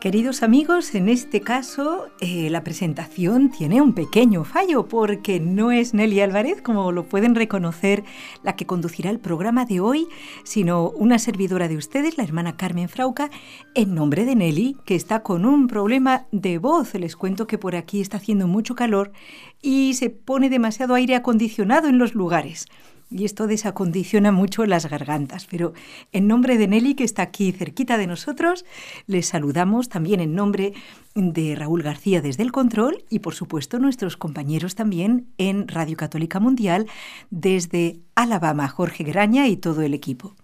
Queridos amigos, en este caso eh, la presentación tiene un pequeño fallo porque no es Nelly Álvarez, como lo pueden reconocer, la que conducirá el programa de hoy, sino una servidora de ustedes, la hermana Carmen Frauca, en nombre de Nelly, que está con un problema de voz. Les cuento que por aquí está haciendo mucho calor y se pone demasiado aire acondicionado en los lugares y esto desacondiciona mucho las gargantas. Pero en nombre de Nelly, que está aquí cerquita de nosotros, les saludamos también en nombre de Raúl García desde el control y por supuesto nuestros compañeros también en Radio Católica Mundial desde Alabama, Jorge Graña y todo el equipo.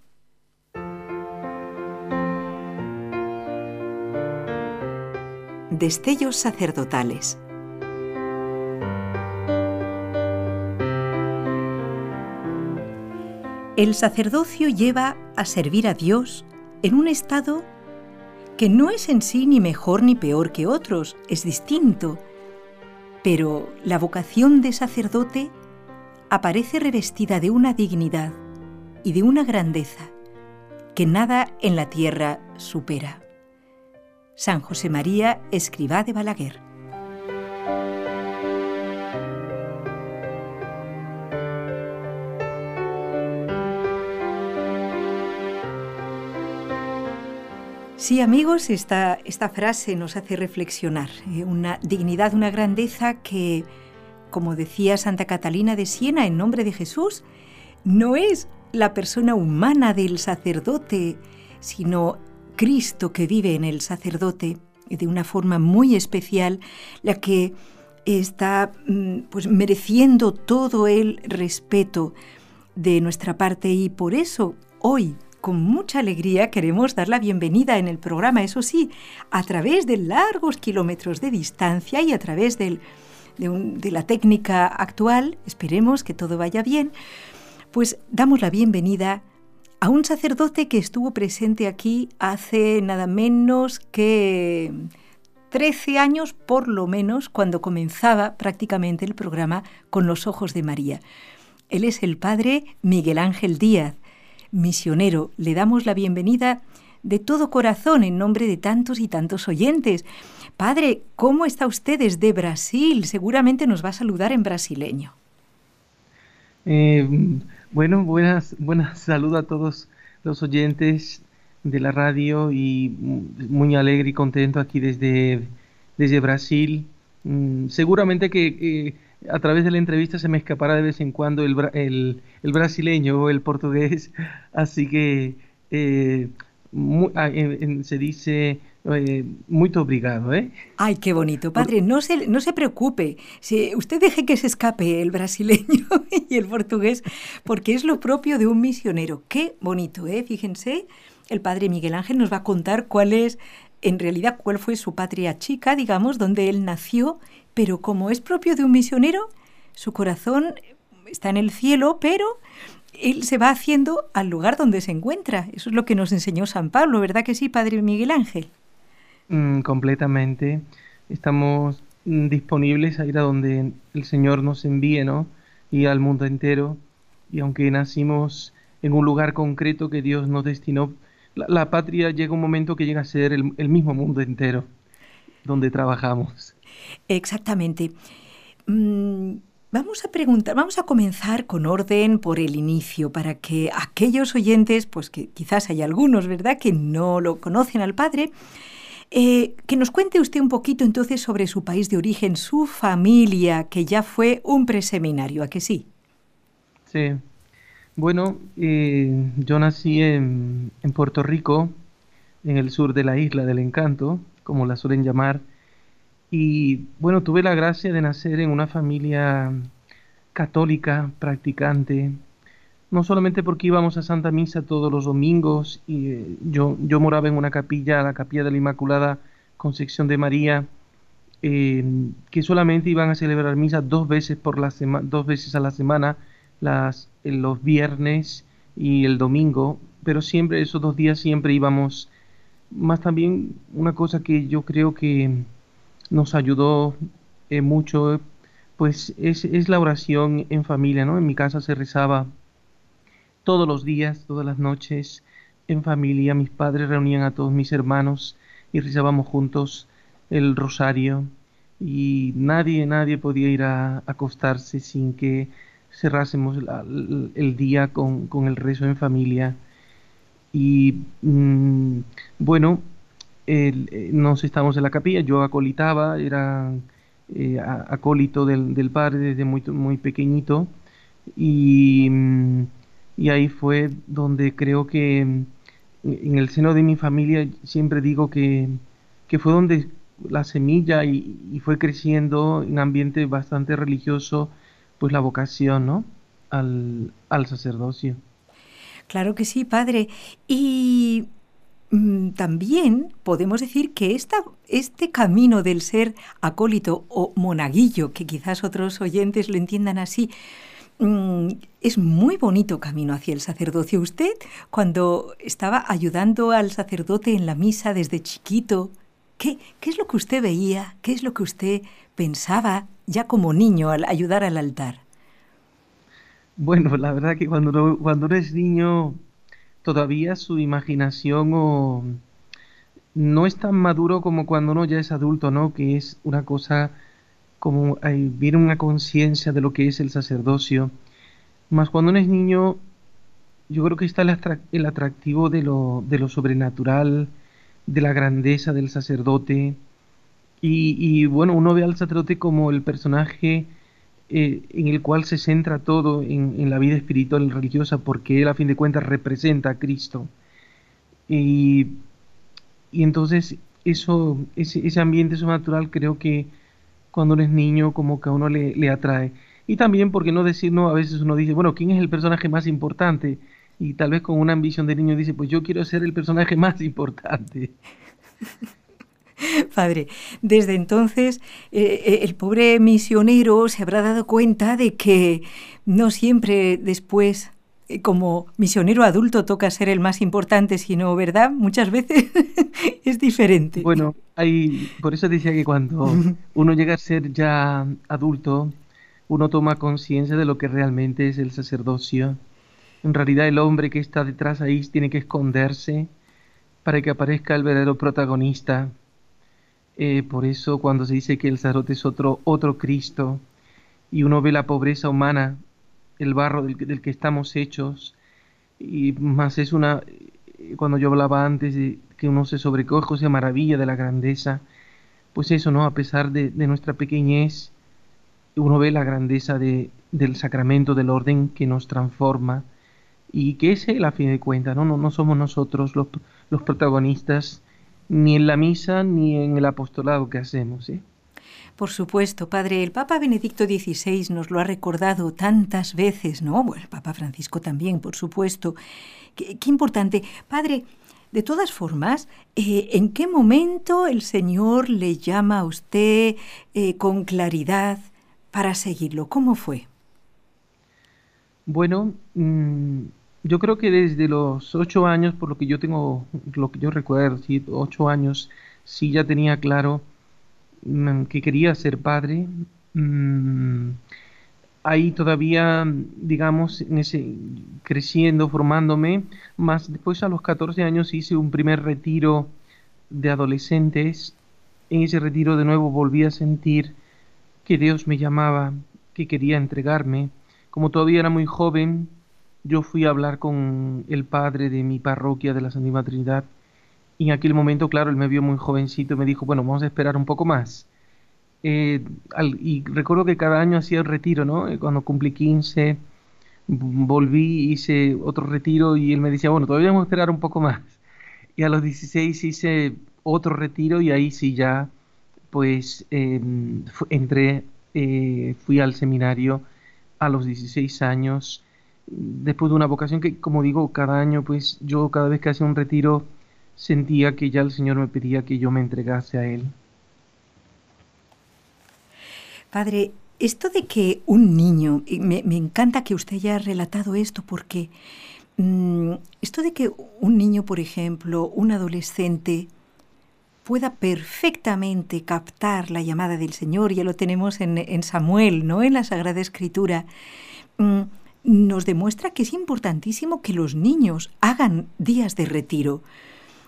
Destellos sacerdotales El sacerdocio lleva a servir a Dios en un estado que no es en sí ni mejor ni peor que otros, es distinto, pero la vocación de sacerdote aparece revestida de una dignidad y de una grandeza que nada en la tierra supera. San José María, escriba de Balaguer. Sí, amigos, esta, esta frase nos hace reflexionar. Eh, una dignidad, una grandeza que, como decía Santa Catalina de Siena en nombre de Jesús, no es la persona humana del sacerdote, sino Cristo que vive en el sacerdote de una forma muy especial, la que está mm, pues mereciendo todo el respeto de nuestra parte y por eso hoy con mucha alegría queremos dar la bienvenida en el programa, eso sí, a través de largos kilómetros de distancia y a través de, la técnica actual, esperemos que todo vaya bien, pues damos la bienvenida a un sacerdote que estuvo presente aquí hace nada menos que 13 años por lo menos cuando comenzaba prácticamente el programa con los ojos de María. Él es el padre Miguel Ángel Díaz misionero. Le damos la bienvenida de todo corazón en nombre de tantos y tantos oyentes. Padre, ¿cómo está usted desde Brasil? Seguramente nos va a saludar en brasileño. Eh, bueno, buenas, buenas saludos a todos los oyentes de la radio y muy alegre y contento aquí desde, desde Brasil. Mm, seguramente que a través de la entrevista se me escapará de vez en cuando el, el, brasileño o el portugués, así que eh, ah, se dice eh, muy obrigado, ¿eh? Ay, qué bonito. Padre, no se, no se preocupe. Si usted deje que se escape el brasileño y el portugués, porque es lo propio de un misionero. Qué bonito, ¿eh? Fíjense, el padre Miguel Ángel nos va a contar cuál es, en realidad, cuál fue su patria chica, digamos, donde él nació pero como es propio de un misionero, su corazón está en el cielo, pero él se va haciendo al lugar donde se encuentra. Eso es lo que nos enseñó San Pablo, ¿verdad que sí, Padre Miguel Ángel? Mm, completamente. Estamos mm, disponibles a ir a donde el Señor nos envíe, ¿no? Y al mundo entero. Y aunque nacimos en un lugar concreto que Dios nos destinó, la, patria llega un momento que llega a ser el mismo mundo entero donde trabajamos. Exactamente. Mm, vamos a preguntar, vamos a comenzar con orden por el inicio, para que aquellos oyentes, pues que quizás hay algunos, ¿verdad?, que no lo conocen al padre, eh, que nos cuente usted un poquito entonces sobre su país de origen, su familia, que ya fue un preseminario, ¿a que sí? Sí. Bueno, eh, yo nací en, en Puerto Rico, en el sur de la isla del encanto, como la suelen llamar, y bueno, tuve la gracia de nacer en una familia católica, practicante, no solamente porque íbamos a Santa Misa todos los domingos, y eh, yo, yo moraba en una capilla, la capilla de la Inmaculada Concepción de María, eh, que solamente iban a celebrar misa dos veces, por la dos veces a la semana, las, los viernes y el domingo, pero siempre esos dos días siempre íbamos. Más también una cosa que yo creo que nos ayudó eh, mucho, pues es, es, la oración en familia, ¿no? En mi casa se rezaba todos los días, todas las noches, en familia. Mis padres reunían a todos mis hermanos y rezábamos juntos el rosario y nadie, nadie podía ir a, acostarse sin que cerrásemos el día con, el rezo en familia. Y mm, bueno, eh, nos estamos en la capilla, yo acolitaba, era eh, acólito del, del, padre desde muy, muy pequeñito y, mm, y ahí fue donde creo que en el seno de mi familia siempre digo que, que fue donde la semilla y, fue creciendo en ambiente bastante religioso, pues la vocación, ¿no? Al, sacerdocio. Claro que sí, padre. Y mm, también podemos decir que esta, este camino del ser acólito o monaguillo, que quizás otros oyentes lo entiendan así, mm, es muy bonito camino hacia el sacerdocio. Usted, cuando estaba ayudando al sacerdote en la misa desde chiquito, ¿Qué, es lo que usted veía? ¿Qué es lo que usted pensaba ya como niño al ayudar al altar? Bueno, la verdad que cuando uno, cuando eres niño todavía su imaginación no es tan maduro como cuando uno ya es adulto, ¿no? Que es una cosa como viene una conciencia de lo que es el sacerdocio. Más cuando uno es niño, yo creo que está el, el atractivo de lo, de lo sobrenatural, de la grandeza del sacerdote. Y, bueno, uno ve al sacerdote como el personaje eh, en el cual se centra todo en, la vida espiritual y religiosa, porque él a fin de cuentas representa a Cristo. Y, entonces eso, ese, ese ambiente sobrenatural creo que cuando uno es niño como que a uno le, le atrae. Y también, porque no decir, no, a veces uno dice, bueno, ¿quién es el personaje más importante? y tal vez con una ambición de niño dice, pues yo quiero ser el personaje más importante. Padre, desde entonces eh, eh, el pobre misionero se habrá dado cuenta de que no siempre después eh, como misionero adulto toca ser el más importante, sino, ¿verdad? Muchas veces es diferente. Bueno, hay, por eso decía que cuando uno llega a ser ya adulto, uno toma conciencia de lo que realmente es el sacerdocio en realidad el hombre que está detrás ahí tiene que esconderse para que aparezca el verdadero protagonista. Eh, por eso cuando se dice que el sacerdote es otro, otro Cristo y uno ve la pobreza humana, el barro del, que estamos hechos, y más es una, cuando yo hablaba antes de que uno se sobrecoge, se maravilla de la grandeza, pues eso, ¿no? A pesar de, de nuestra pequeñez, uno ve la grandeza de, del sacramento, del orden que nos transforma, y que es Él a fin de cuentas, ¿no? No, no somos nosotros los, los, protagonistas ni en la misa ni en el apostolado que hacemos. ¿eh? Por supuesto, Padre, el Papa Benedicto XVI nos lo ha recordado tantas veces, ¿no? Bueno, el Papa Francisco también, por supuesto. Qué, importante. Padre, de todas formas, eh, ¿en qué momento el Señor le llama a usted eh, con claridad para seguirlo? ¿Cómo fue? Bueno, mm, yo creo que desde los ocho años, por lo que yo tengo, lo que yo recuerdo, ¿sí? ocho años, sí ya tenía claro mm, que quería ser padre. Mm, ahí todavía, digamos, en ese, creciendo, formándome, más después a los 14 años hice un primer retiro de adolescentes. En ese retiro de nuevo volví a sentir que Dios me llamaba, que quería entregarme como todavía era muy joven, yo fui a hablar con el padre de mi parroquia de la Santísima Trinidad y en aquel momento, claro, él me vio muy jovencito y me dijo, bueno, vamos a esperar un poco más. Eh, y recuerdo que cada año hacía el retiro, ¿no? Eh, cuando cumplí 15, volví, hice otro retiro y él me decía, bueno, todavía vamos a esperar un poco más. Y a los 16 hice otro retiro y ahí sí ya, pues, em, entré, eh, fui al seminario a los 16 años después de una vocación que, como digo, cada año, pues yo cada vez que hacía un retiro sentía que ya el Señor me pedía que yo me entregase a Él. Padre, esto de que un niño, me, me encanta que usted haya relatado esto porque mm, esto de que un niño, por ejemplo, un adolescente, pueda perfectamente captar la llamada del Señor, ya lo tenemos en, Samuel, ¿no? En la Sagrada Escritura, mm, nos demuestra que es importantísimo que los niños hagan días de retiro.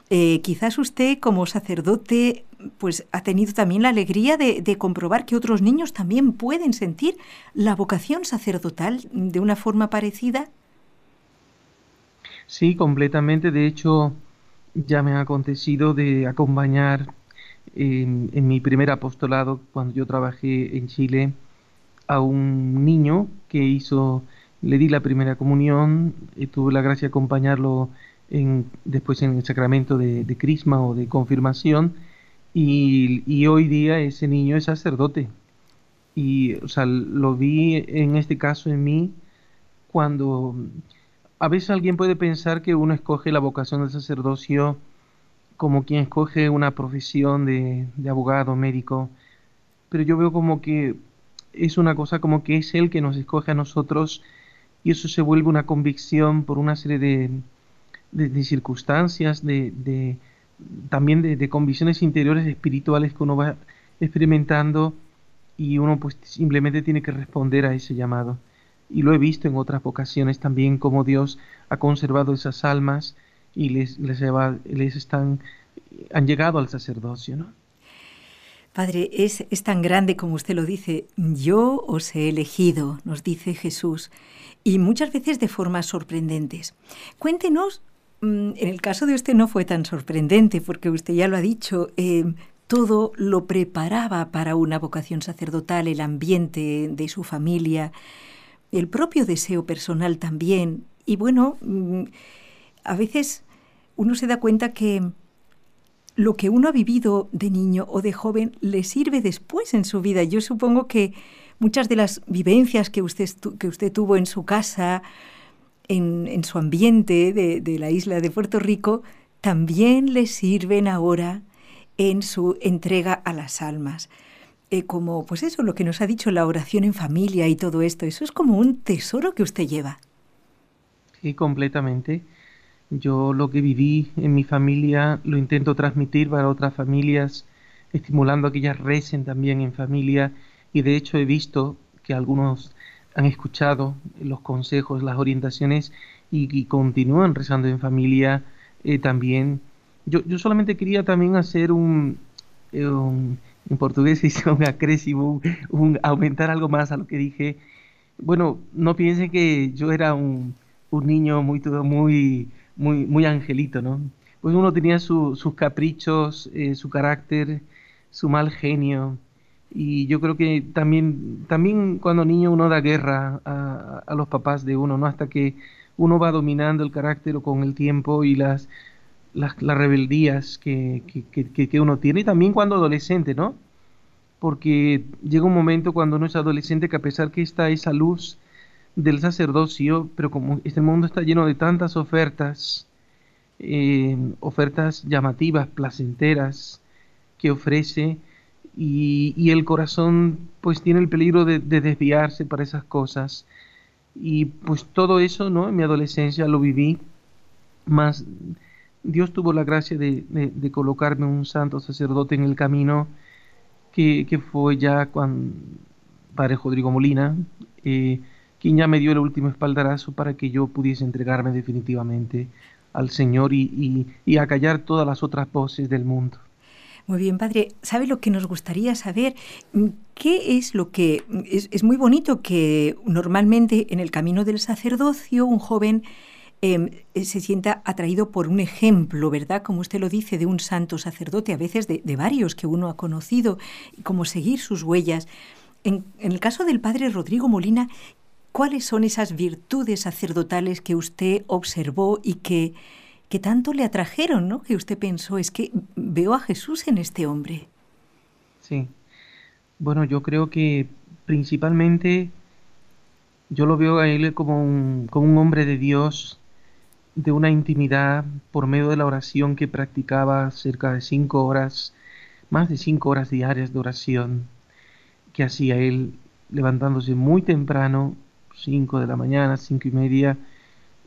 Eh, quizás usted como sacerdote pues ha tenido también la alegría de, comprobar que otros niños también pueden sentir la vocación sacerdotal de una forma parecida. Sí, completamente. De hecho, ya me ha acontecido de acompañar en, mi primer apostolado, cuando yo trabajé en Chile, a un niño que hizo, le di la primera comunión, y tuve la gracia de acompañarlo en, después en el sacramento de, de crisma o de confirmación y, hoy día ese niño es sacerdote. Y, o sea, lo vi en este caso en mí cuando a veces alguien puede pensar que uno escoge la vocación del sacerdocio como quien escoge una profesión de, de abogado, médico, pero yo veo como que es una cosa como que es Él que nos escoge a nosotros y eso se vuelve una convicción por una serie de, de, circunstancias, de, también de, convicciones interiores espirituales que uno va experimentando y uno pues simplemente tiene que responder a ese llamado. Y lo he visto en otras ocasiones también como Dios ha conservado esas almas y les, les, les están, han llegado al sacerdocio, ¿no? Padre, es, es tan grande como usted lo dice. Yo os he elegido, nos dice Jesús, y muchas veces de formas sorprendentes. Cuéntenos Mm, en el caso de usted no fue tan sorprendente, porque usted ya lo ha dicho, eh, todo lo preparaba para una vocación sacerdotal, el ambiente de su familia, el propio deseo personal también. Y bueno, mm, a veces uno se da cuenta que lo que uno ha vivido de niño o de joven le sirve después en su vida. Yo supongo que muchas de las vivencias que usted, que usted tuvo en su casa, en, su ambiente de, la isla de Puerto Rico también le sirven ahora en su entrega a las almas. Eh, como, pues eso, lo que nos ha dicho la oración en familia y todo esto, eso es como un tesoro que usted lleva. Sí, completamente. Yo lo que viví en mi familia lo intento transmitir para otras familias, estimulando a que ellas recen también en familia y de hecho he visto que algunos han escuchado los consejos, las orientaciones y, continúan rezando en familia eh, también. Yo, yo, solamente quería también hacer un, eh, en portugués se un acrésimo, un, aumentar algo más a lo que dije. Bueno, no piensen que yo era un, un niño muy, muy, muy, muy angelito, ¿no? Pues uno tenía sus caprichos, eh, su carácter, su mal genio, y yo creo que también, también cuando niño uno da guerra a, los papás de uno, ¿no? Hasta que uno va dominando el carácter con el tiempo y las, las, las rebeldías que, que, que, uno tiene. Y también cuando adolescente, ¿no? Porque llega un momento cuando uno es adolescente que a pesar que está esa luz del sacerdocio, pero como este mundo está lleno de tantas ofertas, eh, ofertas llamativas, placenteras, que ofrece, y, el corazón pues tiene el peligro de, desviarse para esas cosas. Y pues todo eso, ¿no? En mi adolescencia lo viví, más Dios tuvo la gracia de, colocarme un santo sacerdote en el camino, que, fue ya cuando Padre Rodrigo Molina, eh, quien ya me dio el último espaldarazo para que yo pudiese entregarme definitivamente al Señor y, y, y acallar todas las otras voces del mundo. Muy bien, padre. ¿Sabe lo que nos gustaría saber? ¿Qué es lo que... Es, muy bonito que normalmente en el camino del sacerdocio un joven em, se sienta atraído por un ejemplo, ¿verdad? Como usted lo dice, de un santo sacerdote, a veces de, varios que uno ha conocido, como seguir sus huellas. en, el caso del padre Rodrigo Molina, ¿cuáles son esas virtudes sacerdotales que usted observó y que que tanto le atrajeron, ¿no? Que usted pensó, es que veo a Jesús en este hombre. Sí. Bueno, yo creo que principalmente yo lo veo a él como un, como un hombre de Dios, de una intimidad por medio de la oración que practicaba cerca de cinco horas, más de cinco horas diarias de oración que hacía él levantándose muy temprano, cinco de la mañana, cinco y media,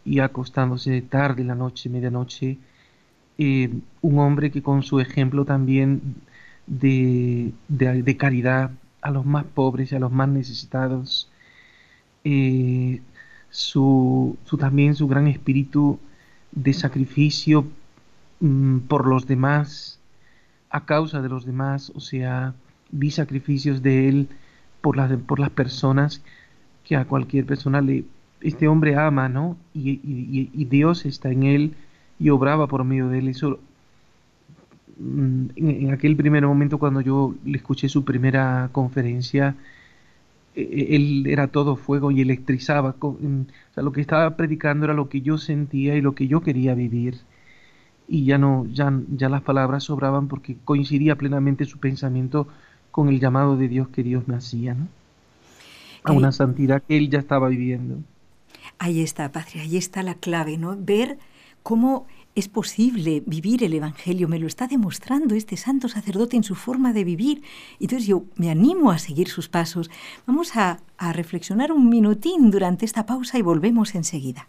y acostándose tarde la noche, medianoche. Eh, un hombre que con su ejemplo también de, de, caridad a los más pobres y a los más necesitados, eh, su, su, también su gran espíritu de sacrificio mm, por los demás, a causa de los demás, o sea, vi sacrificios de él por las, por las personas que a cualquier persona le, este hombre ama, ¿no? Y, y, Dios está en él y obraba por medio de él. Eso, mm, en, aquel primer momento cuando yo le escuché su primera conferencia, e, e, él era todo fuego y electrizaba. O sea, lo que estaba predicando era lo que yo sentía y lo que yo quería vivir. Y ya no, ya, ya las palabras sobraban porque coincidía plenamente su pensamiento con el llamado de Dios que Dios me hacía, ¿no? A una santidad que él ya estaba viviendo. Ahí está, Padre, ahí está la clave, ¿no? Ver cómo es posible vivir el Evangelio, me lo está demostrando este santo sacerdote en su forma de vivir. Entonces yo me animo a seguir sus pasos. Vamos a, a reflexionar un minutín durante esta pausa y volvemos enseguida.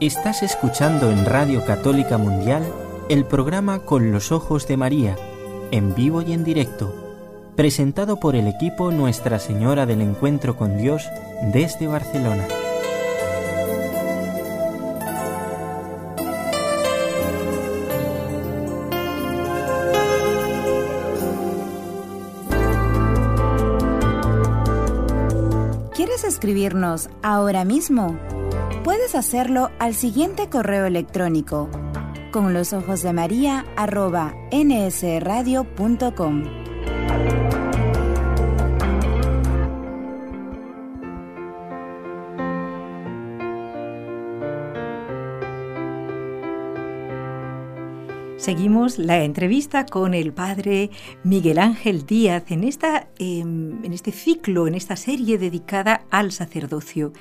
Estás escuchando en Radio Católica Mundial el programa Con los Ojos de María, en vivo y en directo, presentado por el equipo Nuestra Señora del Encuentro con Dios desde Barcelona. ¿Quieres escribirnos ahora mismo? Puedes hacerlo al siguiente correo electrónico con los ojos de María arroba nsradio.com. Seguimos la entrevista con el padre Miguel Ángel Díaz en, esta, em, en este ciclo, en esta serie dedicada al sacerdocio.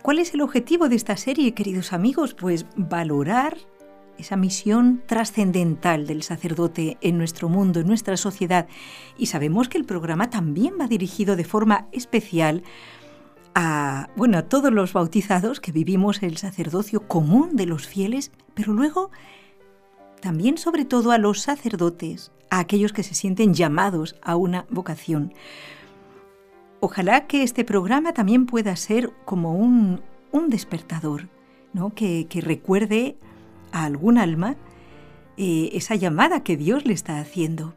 ¿Cuál es el objetivo de esta serie, queridos amigos? Pues valorar esa misión trascendental del sacerdote en nuestro mundo, en nuestra sociedad. Y sabemos que el programa también va dirigido de forma especial a, bueno, a todos los bautizados que vivimos el sacerdocio común de los fieles, pero luego también sobre todo a los sacerdotes, a aquellos que se sienten llamados a una vocación. Ojalá que este programa también pueda ser como un, despertador, ¿no? que, recuerde a algún alma eh, esa llamada que Dios le está haciendo.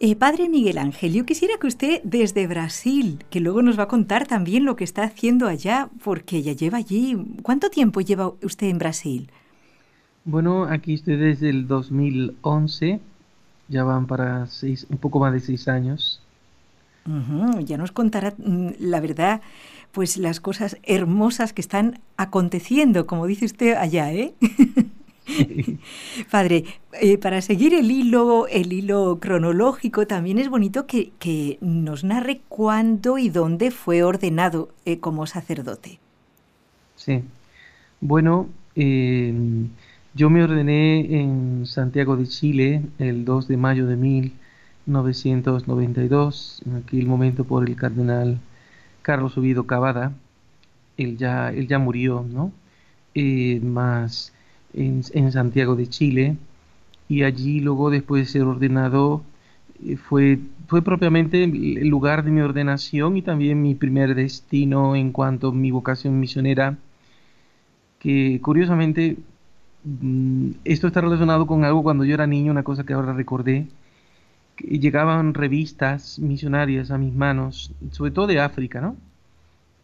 Eh, padre Miguel Ángel, yo quisiera que usted desde Brasil, que luego nos va a contar también lo que está haciendo allá, porque ya lleva allí. ¿Cuánto tiempo lleva usted en Brasil? Bueno, aquí estoy desde el 2011, ya van para seis, un poco más de seis años ya nos contará mm, la verdad, pues las cosas hermosas que están aconteciendo, como dice usted allá, ¿eh? Padre, eh, para seguir el hilo, el hilo cronológico, también es bonito que, nos narre cuándo y dónde fue ordenado eh, como sacerdote. Sí. Bueno, eh, yo me ordené en Santiago de Chile el 2 de mayo de mil 992, en aquel momento por el cardenal Carlos Oviedo Cavada, él ya, él ya murió, ¿no? Eh, más en, Santiago de Chile, y allí luego después de ser ordenado eh, fue, fue propiamente el lugar de mi ordenación y también mi primer destino en cuanto a mi vocación misionera, que curiosamente mm, esto está relacionado con algo cuando yo era niño, una cosa que ahora recordé, llegaban revistas misionarias a mis manos, sobre todo de África, ¿no?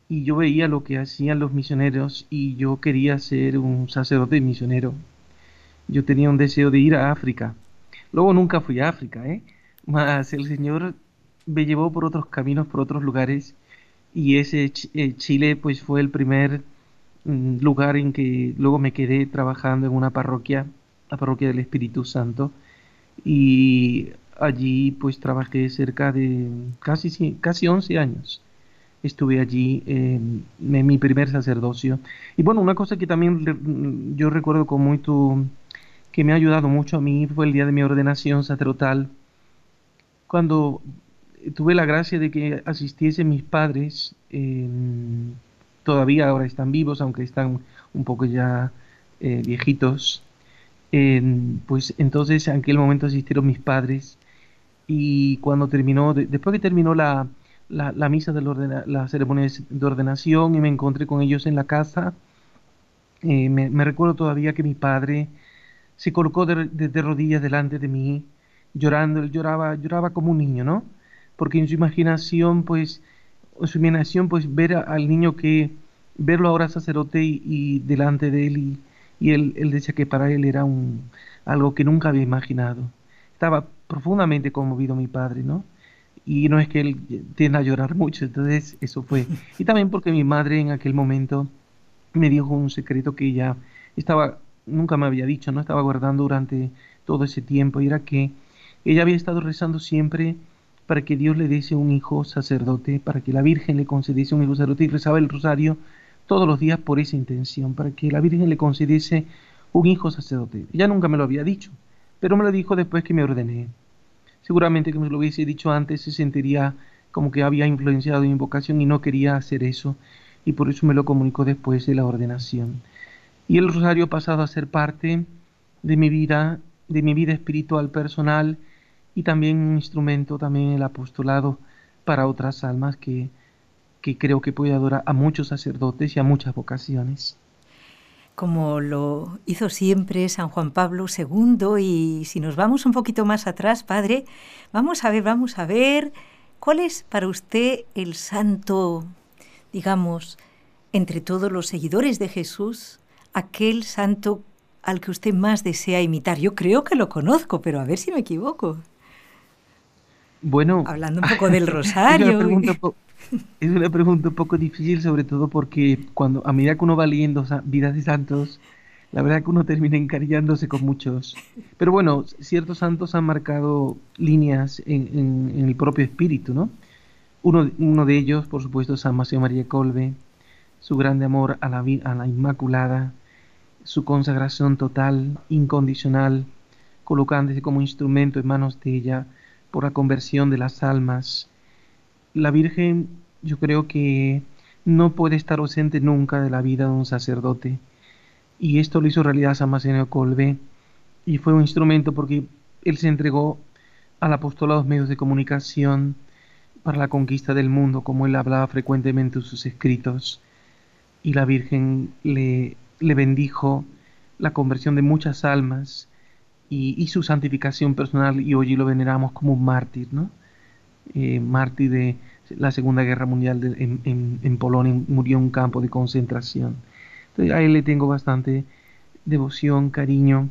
Y yo veía lo que hacían los misioneros y yo quería ser un sacerdote misionero. Yo tenía un deseo de ir a África. Luego nunca fui a África, ¿eh? Mas el Señor me llevó por otros caminos, por otros lugares y ese eh, Chile pues fue el primer mm, lugar en que luego me quedé trabajando en una parroquia la parroquia del Espíritu Santo, y allí pues trabajé cerca de casi, casi 11 años. Estuve allí en, mi primer sacerdocio. Y bueno, una cosa que también yo recuerdo con mucho, que me ha ayudado mucho a mí fue el día de mi ordenación sacerdotal, cuando tuve la gracia de que asistiesen mis padres, todavía ahora están vivos, aunque están un poco ya eh, viejitos, pues entonces en aquel momento asistieron mis padres y cuando terminó, después que terminó la, la, misa de la, ceremonia de ordenación y me encontré con ellos en la casa, eh, me, recuerdo todavía que mi padre se colocó de, rodillas delante de mí, llorando, él lloraba, lloraba como un niño, ¿no? Porque en su imaginación, pues, en su imaginación, pues, ver al niño que, verlo ahora sacerdote y, delante de él, y, y él, él decía que para él era un, algo que nunca había imaginado. Estaba profundamente conmovido mi padre, ¿no? Y no es que él tienda a llorar mucho, entonces eso fue. Y también porque mi madre en aquel momento me dijo un secreto que ella estaba, nunca me había dicho, ¿no? Estaba guardando durante todo ese tiempo, y era que ella había estado rezando siempre para que Dios le diese un hijo sacerdote, para que la Virgen le concediese un hijo sacerdote y rezaba el rosario todos los días por esa intención, para que la Virgen le concediese un hijo sacerdote. Ella nunca me lo había dicho, pero me lo dijo después que me ordené. Seguramente que me lo hubiese dicho antes se sentiría como que había influenciado mi vocación y no quería hacer eso, y por eso me lo comunicó después de la ordenación. Y el rosario ha pasado a ser parte de mi vida, de mi vida espiritual personal, y también un instrumento, también el apostolado para otras almas que, que creo que puede adorar a muchos sacerdotes y a muchas vocaciones como lo hizo siempre San Juan Pablo II. Y si nos vamos un poquito más atrás, Padre, vamos a ver, vamos a ver cuál es para usted el santo, digamos, entre todos los seguidores de Jesús, aquel santo al que usted más desea imitar. Yo creo que lo conozco, pero a ver si me equivoco. Bueno, hablando un poco del rosario. Es una pregunta un poco difícil, sobre todo porque cuando a medida que uno va leyendo vidas de santos, la verdad que uno termina encariñándose con muchos. Pero bueno, ciertos santos han marcado líneas en, el propio espíritu, ¿no? Uno, uno, de ellos, por supuesto, San Maceo María Colbe, su grande amor a la, a la Inmaculada, su consagración total, incondicional, colocándose como instrumento en manos de ella por la conversión de las almas, la Virgen yo creo que no puede estar ausente nunca de la vida de un sacerdote. Y esto lo hizo realidad San Marcelino Colbe y fue un instrumento porque él se entregó al apostolado a los medios de comunicación para la conquista del mundo, como él hablaba frecuentemente en sus escritos. Y la Virgen le, bendijo la conversión de muchas almas y, su santificación personal y hoy lo veneramos como un mártir, ¿no? Eh, mártir de la Segunda Guerra Mundial en, Polonia, murió en un campo de concentración. Entonces a él le tengo bastante devoción, cariño.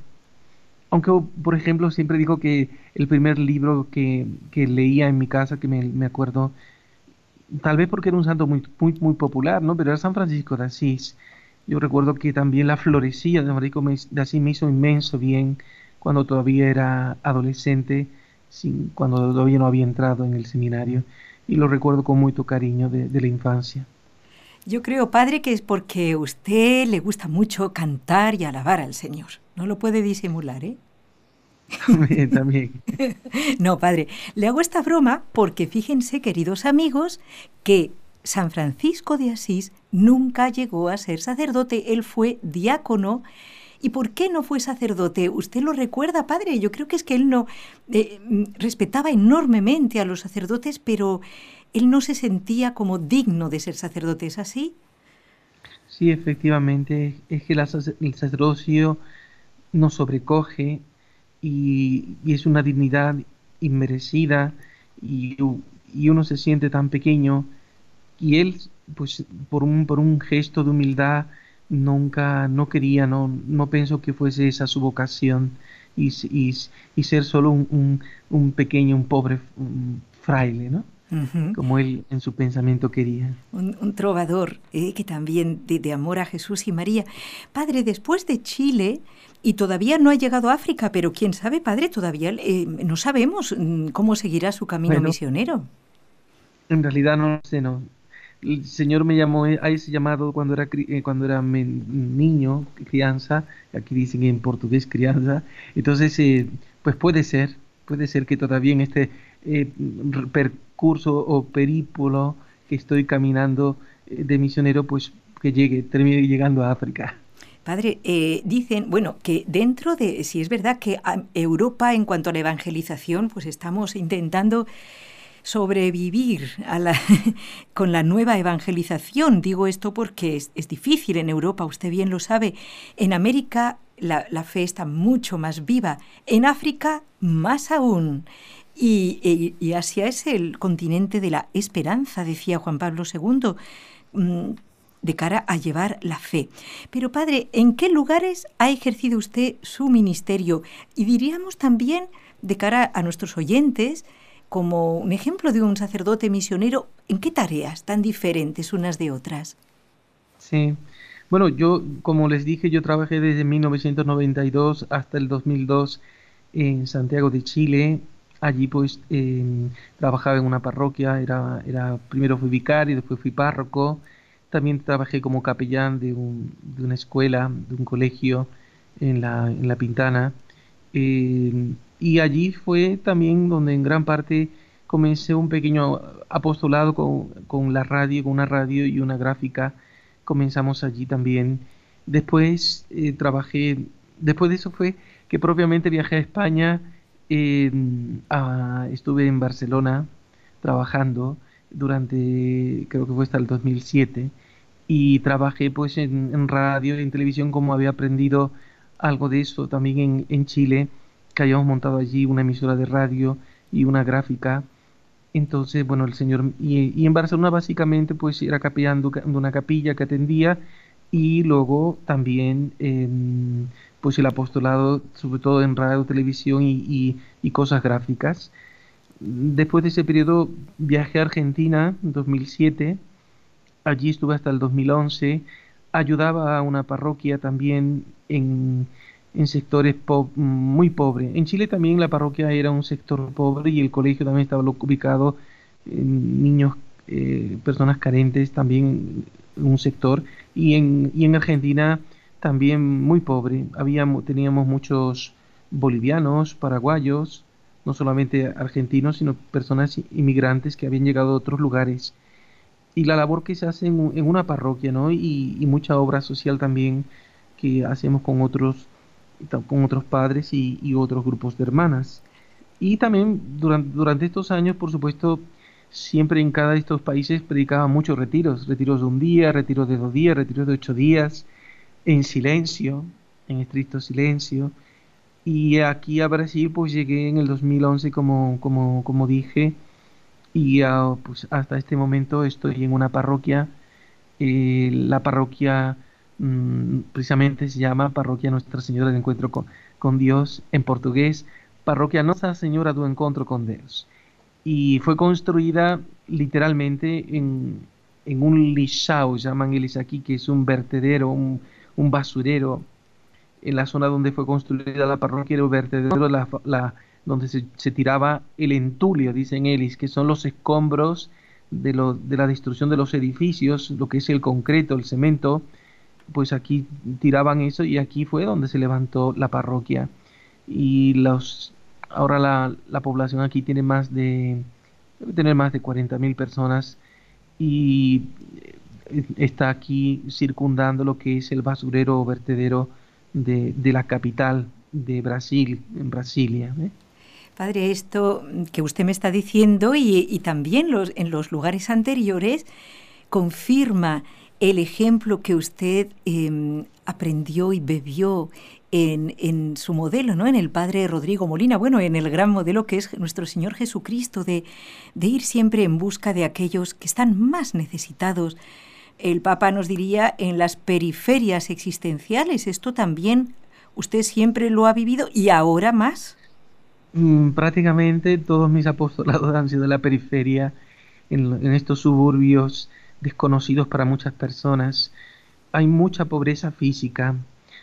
Aunque, por ejemplo, siempre digo que el primer libro que, que leía en mi casa, que me, me, acuerdo, tal vez porque era un santo muy, muy, muy popular, ¿no? Pero era San Francisco de Asís. Yo recuerdo que también la florecilla de San Francisco de Asís me hizo inmenso bien cuando todavía era adolescente cuando todavía no había entrado en el seminario y lo recuerdo con mucho cariño de, la infancia. Yo creo, padre, que es porque a usted le gusta mucho cantar y alabar al Señor. No lo puede disimular, ¿eh? También, también. no, padre, le hago esta broma porque fíjense, queridos amigos, que San Francisco de Asís nunca llegó a ser sacerdote, él fue diácono ¿Y por qué no fue sacerdote? ¿Usted lo recuerda, padre? Yo creo que es que él no eh, respetaba enormemente a los sacerdotes, pero él no se sentía como digno de ser sacerdote, ¿es así? Sí, efectivamente, es que el sacerdocio nos sobrecoge y, es una dignidad inmerecida y, uno se siente tan pequeño y él, pues por un gesto de humildad, nunca, no quería, no, no pensó que fuese esa su vocación y, y, ser solo un, un, pequeño, un pobre fraile, ¿no? como él en su pensamiento quería. Un, trovador eh, que también de, amor a Jesús y María. Padre, después de Chile, y todavía no ha llegado a África, pero quién sabe, Padre, todavía eh, no sabemos mm, cómo seguirá su camino misionero. En realidad no sé, no. El Señor me llamó a ese llamado cuando era, eh, cuando era niño, crianza, aquí dicen en portugués crianza, entonces pues puede ser, puede ser que todavía en este percurso o perípulo que estoy caminando eh, de misionero, pues que llegue, termine llegando a África. Padre, eh, dicen, bueno, que dentro de, si es verdad que Europa en cuanto a la evangelización, pues estamos intentando sobrevivir con la nueva evangelización. Digo esto porque es, difícil en Europa, usted bien lo sabe. En América la, fe está mucho más viva, en África más aún. Y, Asia es el continente de la esperanza, decía Juan Pablo II, mm, de cara a llevar la fe. Pero padre, ¿en qué lugares ha ejercido usted su ministerio? Y diríamos también, de cara a nuestros oyentes, como un ejemplo de un sacerdote misionero, ¿en qué tareas tan diferentes unas de otras? Sí. Bueno, yo, como les dije, yo trabajé desde 1992 hasta el 2002 en Santiago de Chile Allí pues em, trabajaba en una parroquia, era, era, primero fui vicario, después fui párroco, también trabajé como capellán de, de una escuela, de un colegio en la, en la Pintana. Em, y allí fue también donde en gran parte comencé un pequeño apostolado con, con, la radio, con una radio y una gráfica. Comenzamos allí también. Después eh, trabajé, después de eso fue que propiamente viajé a España estuve en Barcelona trabajando durante, creo que fue hasta el 2007, y trabajé pues en, radio y en televisión como había aprendido algo de eso también en, Chile, que habíamos montado allí una emisora de radio y una gráfica. Entonces, bueno, el señor, y, en Barcelona básicamente pues era capellán de una capilla que atendía y luego también pues el apostolado, sobre todo en radio, televisión y, cosas gráficas. Después de ese periodo viajé a Argentina en 2007, allí estuve hasta el 2011, ayudaba a una parroquia también en, sectores muy pobres. En Chile también la parroquia era un sector pobre y el colegio también estaba ubicado en niños, eh, personas carentes también en un sector y en, y en Argentina también muy pobre. Habíamos, teníamos muchos bolivianos, paraguayos, no solamente argentinos, sino personas inmigrantes que habían llegado a otros lugares. Y la labor que se hace en, una parroquia, ¿no? Y, mucha obra social también que hacemos con otros, con otros padres y, otros grupos de hermanas. Y también durante, estos años, por supuesto, siempre en cada de estos países predicaba muchos retiros, retiros de un día, retiros de dos días, retiros de ocho días, en silencio, en estricto silencio. Y aquí a Brasil pues llegué en el 2011 como, como, como dije y pues, hasta este momento estoy en una parroquia. Eh, la parroquia mm, precisamente se llama Parroquia Nuestra Señora del Encuentro con, Dios en portugués, Parroquia Nuestra Señora del Encuentro con Dios. Y fue construida literalmente en, un lixao, llaman ellos aquí, que es un vertedero, un, basurero en la zona donde fue construida la parroquia, un vertedero la, donde se, tiraba el entulio, dicen Elis, que son los escombros de, de la destrucción de los edificios, lo que es el concreto, el cemento, pues aquí tiraban eso y aquí fue donde se levantó la parroquia. Y los, ahora la, la población aquí tiene más de, debe tener más de 40.000 personas y está aquí circundando lo que es el basurero o vertedero de, la capital de Brasil, en Brasilia. ¿eh? Padre, esto que usted me está diciendo y, también los, en los lugares anteriores confirma el ejemplo que usted em, aprendió y bebió en, su modelo, ¿no? En el Padre Rodrigo Molina, bueno, en el gran modelo que es nuestro Señor Jesucristo, de, de ir siempre en busca de aquellos que están más necesitados el Papa nos diría en las periferias existenciales. Esto también usted siempre lo ha vivido y ahora más. Mm, prácticamente todos mis apostolados han sido en la periferia en, estos suburbios desconocidos para muchas personas. Hay mucha pobreza física.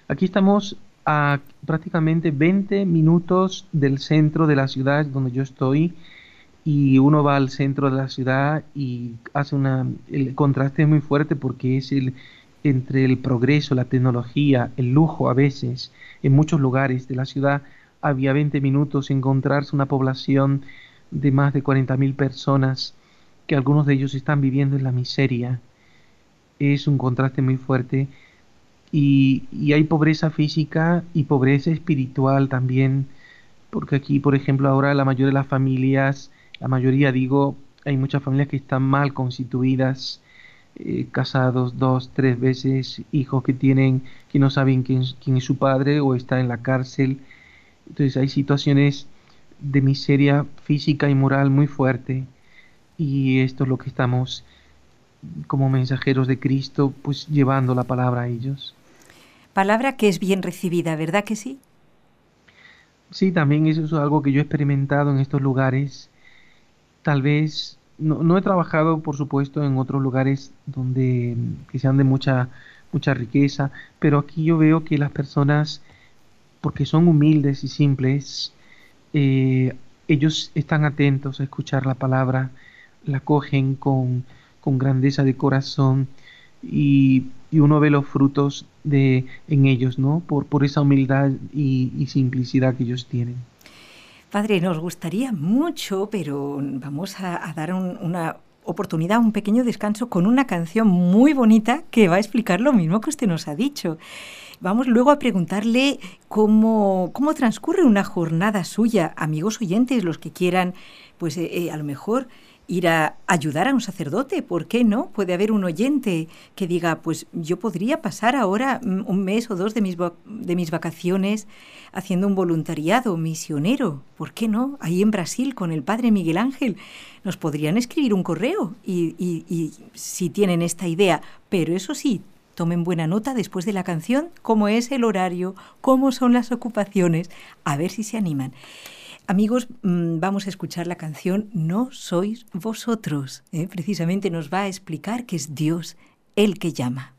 Aquí estamos a prácticamente 20 minutos del centro de la ciudad donde yo estoy y uno va al centro de la ciudad y hace una el contraste es muy fuerte porque es el entre el progreso, la tecnología, el lujo a veces en muchos lugares de la ciudad había 20 minutos encontrarse una población de más de 40.000 personas que algunos de ellos están viviendo en la miseria. Es un contraste muy fuerte y, y hay pobreza física y pobreza espiritual también, porque aquí, por ejemplo, ahora la mayoría de las familias, la mayoría digo, hay muchas familias que están mal constituidas, eh, casados dos, tres veces, hijos que tienen, que no saben quién, quién es su padre o está en la cárcel. Entonces hay situaciones de miseria física y moral muy fuerte y esto es lo que estamos como mensajeros de Cristo pues llevando la palabra a ellos. Palabra que es bien recibida, ¿verdad que sí? Sí, también eso es algo que yo he experimentado en estos lugares. Tal vez no, no he trabajado, por supuesto, en otros lugares donde que sean de mucha mucha riqueza, pero aquí yo veo que las personas, porque son humildes y simples, eh, ellos están atentos a escuchar la palabra, la cogen con, con grandeza de corazón y, y, uno ve los frutos de, en ellos, ¿no? Por, por esa humildad y, y simplicidad que ellos tienen. Padre, nos gustaría mucho, pero vamos a, a dar un, una oportunidad, un pequeño descanso con una canción muy bonita que va a explicar lo mismo que usted nos ha dicho. Vamos luego a preguntarle cómo, cómo transcurre una jornada suya, amigos oyentes, los que quieran, pues eh, eh, a lo mejor ir a ayudar a un sacerdote, ¿por qué no? Puede haber un oyente que diga, pues yo podría pasar ahora mm, un mes o dos de mis, de mis vacaciones haciendo un voluntariado misionero, ¿por qué no? Ahí en Brasil con el padre Miguel Ángel nos podrían escribir un correo y, si tienen esta idea, pero eso sí, tomen buena nota después de la canción, cómo es el horario, cómo son las ocupaciones, a ver si se animan. Amigos, mm, vamos a escuchar la canción No sois vosotros. ¿eh? Precisamente nos va a explicar que es Dios el que llama.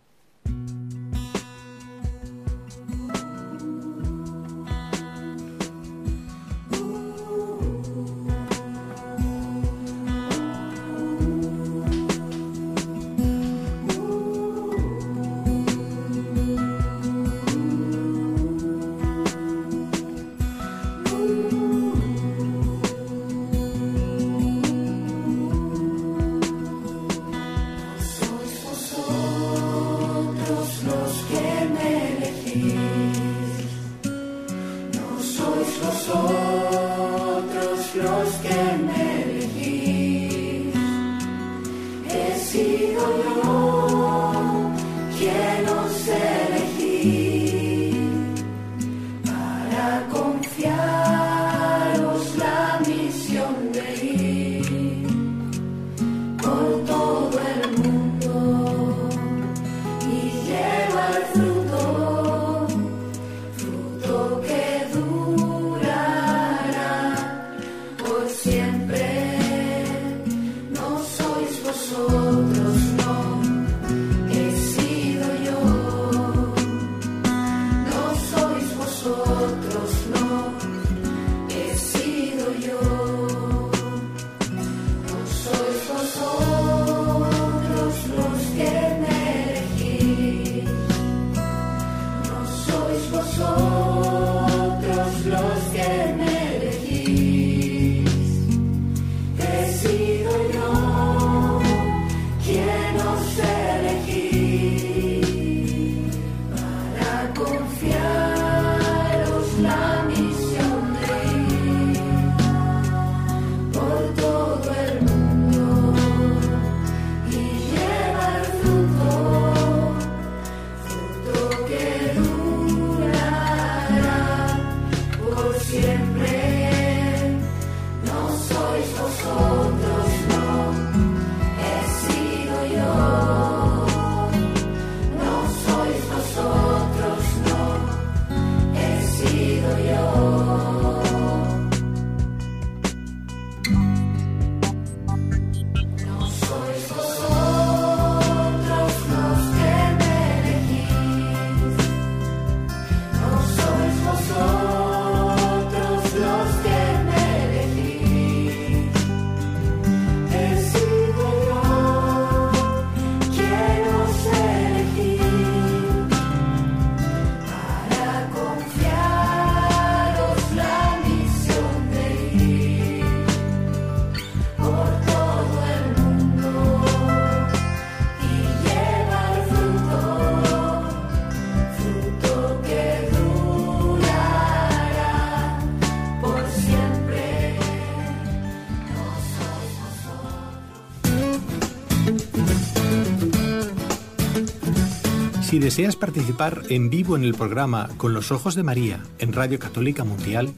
Si deseas participar en vivo en el programa Con los Ojos de María en Radio Católica Mundial,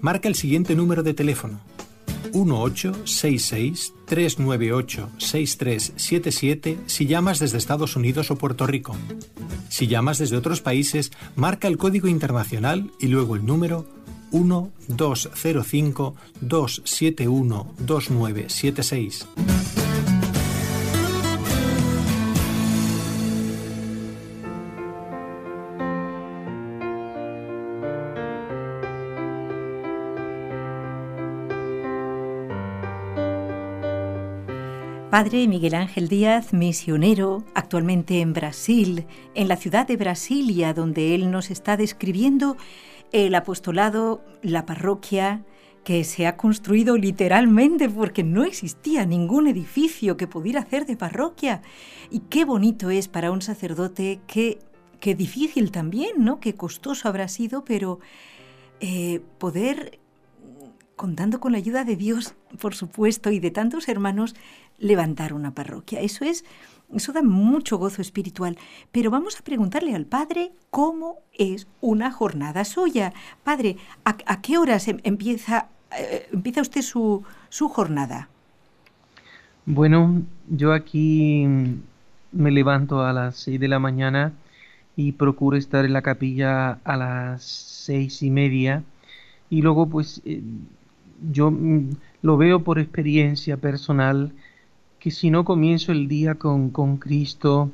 marca el siguiente número de teléfono 1866-398-6377 si llamas desde Estados Unidos o Puerto Rico. Si llamas desde otros países, marca el código internacional y luego el número 1205-271-2976. Padre Miguel Ángel Díaz, misionero, actualmente en Brasil, en la ciudad de Brasilia, donde él nos está describiendo el apostolado, la parroquia, que se ha construido literalmente porque no existía ningún edificio que pudiera hacer de parroquia. Y qué bonito es para un sacerdote, qué, qué difícil también, ¿no? Qué costoso habrá sido, pero eh, poder, contando con la ayuda de Dios, por supuesto, y de tantos hermanos, levantar una parroquia. Eso es, eso da mucho gozo espiritual. Pero vamos a preguntarle al Padre cómo es una jornada suya. Padre, ¿a, qué horas em, empieza, eh, empieza usted su, su jornada? Bueno, yo aquí me levanto a las seis de la mañana y procuro estar en la capilla a las seis y media y luego pues eh, yo mm, lo veo por experiencia personal que si no comienzo el día con, con Cristo,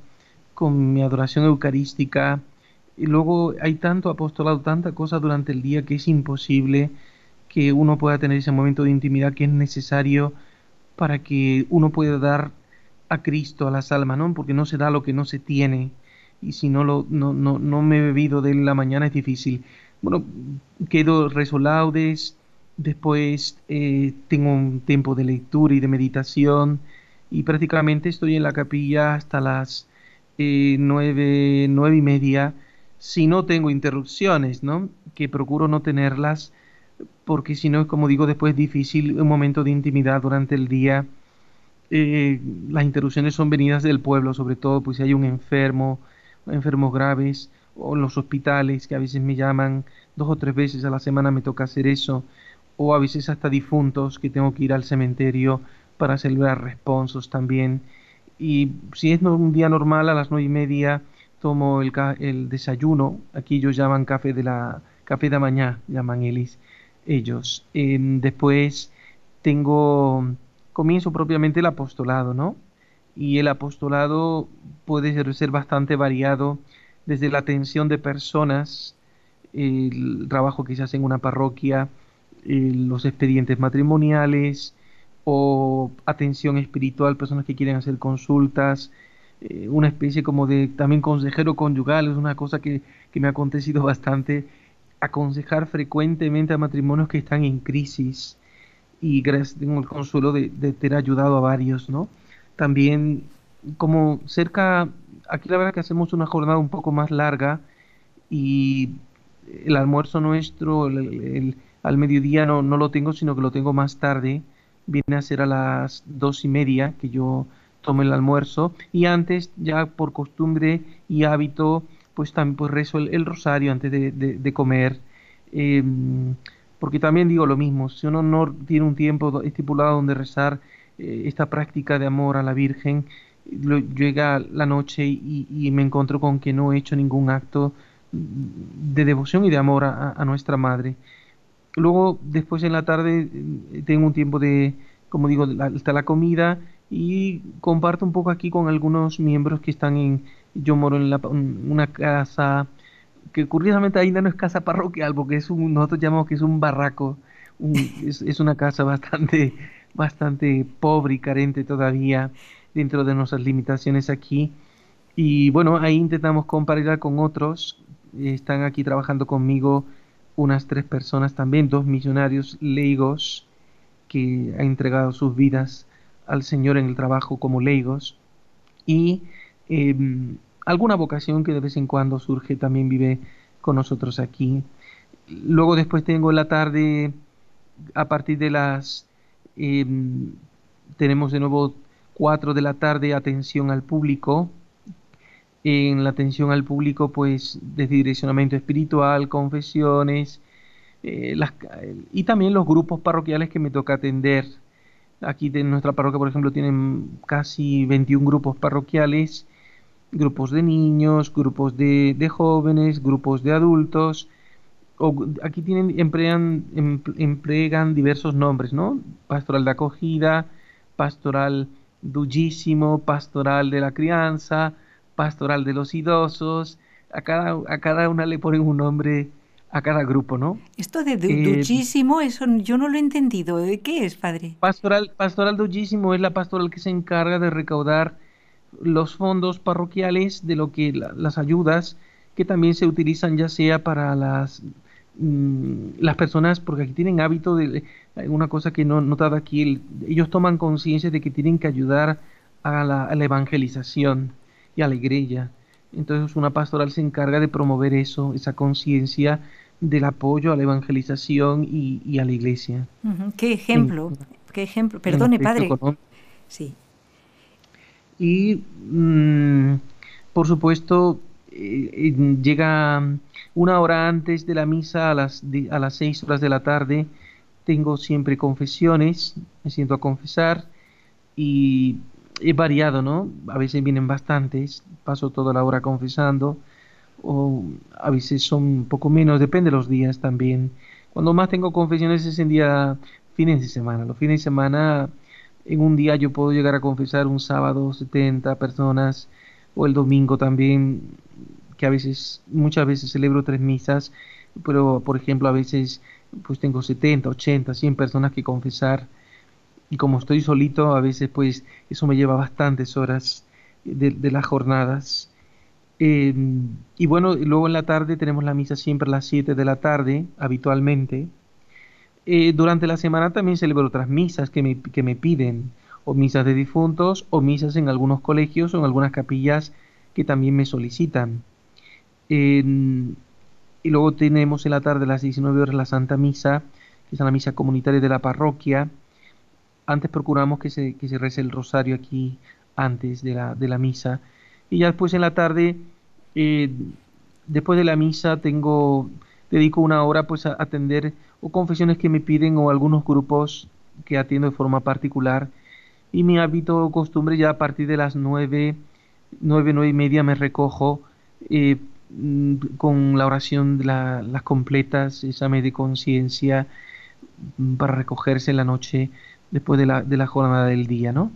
con mi adoración eucarística, y luego hay tanto apostolado, tanta cosa durante el día que es imposible que uno pueda tener ese momento de intimidad que es necesario para que uno pueda dar a Cristo a las almas, ¿no? Porque no se da lo que no se tiene. Y si no, lo, no, no, no me he bebido de la mañana es difícil. Bueno, quedo resolaudes, después eh, tengo un tiempo de lectura y de meditación, y prácticamente estoy en la capilla hasta las eh, nueve, nueve y media si no tengo interrupciones, ¿no? Que procuro no tenerlas porque si no, como digo, después es difícil un momento de intimidad durante el día. Eh, las interrupciones son venidas del pueblo, sobre todo pues si hay un enfermo, enfermos graves, o en los hospitales que a veces me llaman dos o tres veces a la semana me toca hacer eso, o a veces hasta difuntos que tengo que ir al cementerio para celebrar responsos también. Y si es un día normal, a las nueve y media tomo el, el desayuno. Aquí ellos llaman café de la café de mañana, llaman ellos. después tengo comienzo propiamente el apostolado, ¿no? Y el apostolado puede ser, ser bastante variado desde la atención de personas, el trabajo que se hace en una parroquia, los expedientes matrimoniales, o atención espiritual, personas que quieren hacer consultas, eh, una especie como de también consejero conyugal, es una cosa que, me ha acontecido bastante, aconsejar frecuentemente a matrimonios que están en crisis y gracias tengo el consuelo de, de tener ayudado a varios, ¿no? También como cerca, aquí la verdad que hacemos una jornada un poco más larga y el almuerzo nuestro al mediodía no, no lo tengo, sino que lo tengo más tarde. Viene a ser a las dos y media que yo tomo el almuerzo. Y antes ya por costumbre y hábito pues también pues rezo el, rosario antes de, comer. Em, porque también digo lo mismo si uno no tiene un tiempo estipulado donde rezar eh, esta práctica de amor a la Virgen llega la noche y, me encuentro con que no he hecho ningún acto de devoción y de amor a nuestra madre Luego, después en la tarde, eh, tengo un tiempo de, como digo, está la comida y comparto un poco aquí con algunos miembros que están en, yo moro en, una casa que curiosamente ainda no es casa parroquial porque es un, nosotros llamamos que es un barraco, es, una casa bastante, bastante pobre y carente todavía dentro de nuestras limitaciones aquí. Y bueno, ahí intentamos compartir con otros, están aquí trabajando conmigo unas tres personas también, dos misionarios leigos que han entregado sus vidas al Señor en el trabajo como leigos y em, alguna vocación que de vez en cuando surge también vive con nosotros aquí. Luego después tengo en la tarde, a partir de las, em, tenemos de nuevo cuatro de la tarde atención al público en la atención al público, pues de direccionamiento espiritual, confesiones, eh, y también los grupos parroquiales que me toca atender. Aquí en nuestra parroquia, por ejemplo, tienen casi 21 grupos parroquiales, grupos de niños, grupos de, jóvenes, grupos de adultos. O, aquí tienen, emplean, emplean diversos nombres, ¿no? Pastoral de acogida, pastoral dullísimo, pastoral de la crianza, pastoral de los idosos. A cada, a cada una le ponen un nombre a cada grupo, ¿no? Esto de eh, duchísimo, eso yo no lo he entendido. ¿De qué es, padre? Pastoral, pastoral duchísimo es la pastoral que se encarga de recaudar los fondos parroquiales de lo que las ayudas que también se utilizan ya sea para las mm, las personas porque aquí tienen hábito de una cosa que no he notado aquí ellos toman conciencia de que tienen que ayudar a la, a la evangelización y a la iglesia entonces una pastoral se encarga de promover eso esa conciencia del apoyo a la evangelización y, a la iglesia. ¿Qué ejemplo? ¿Qué ejemplo? Perdone, padre. Sí. Y, mm, por supuesto, eh, llega una hora antes de la misa, a las, a las seis horas de la tarde, tengo siempre confesiones, me siento a confesar y he variado, ¿no? A veces vienen bastantes, paso toda la hora confesando o a veces son un poco menos, depende de los días también. Cuando más tengo confesiones es en día fines de semana. Los fines de semana, en un día yo puedo llegar a confesar un sábado 70 personas o el domingo también, que a veces, muchas veces celebro tres misas, pero por ejemplo a veces pues tengo 70, 80, 100 personas que confesar y como estoy solito a veces pues eso me lleva bastantes horas de, las jornadas Em, y bueno, luego en la tarde tenemos la misa siempre a las 7 de la tarde, habitualmente. Eh, durante la semana también celebro otras misas que me, que me piden, o misas de difuntos, o misas en algunos colegios o en algunas capillas que también me solicitan. y luego tenemos en la tarde a las 19 horas la Santa Misa, que es la misa comunitaria de la parroquia. Antes procuramos que se, que se rece el rosario aquí antes de la, de la misa. Y ya después en la tarde eh, después de la misa tengo dedico una hora pues a atender o confesiones que me piden o algunos grupos que atiendo de forma particular y mi hábito o costumbre ya a partir de las nueve nueve nueve y media me recojo eh, mm, con la oración de las completas examen de conciencia mm, para recogerse en la noche después de la, de la jornada del día no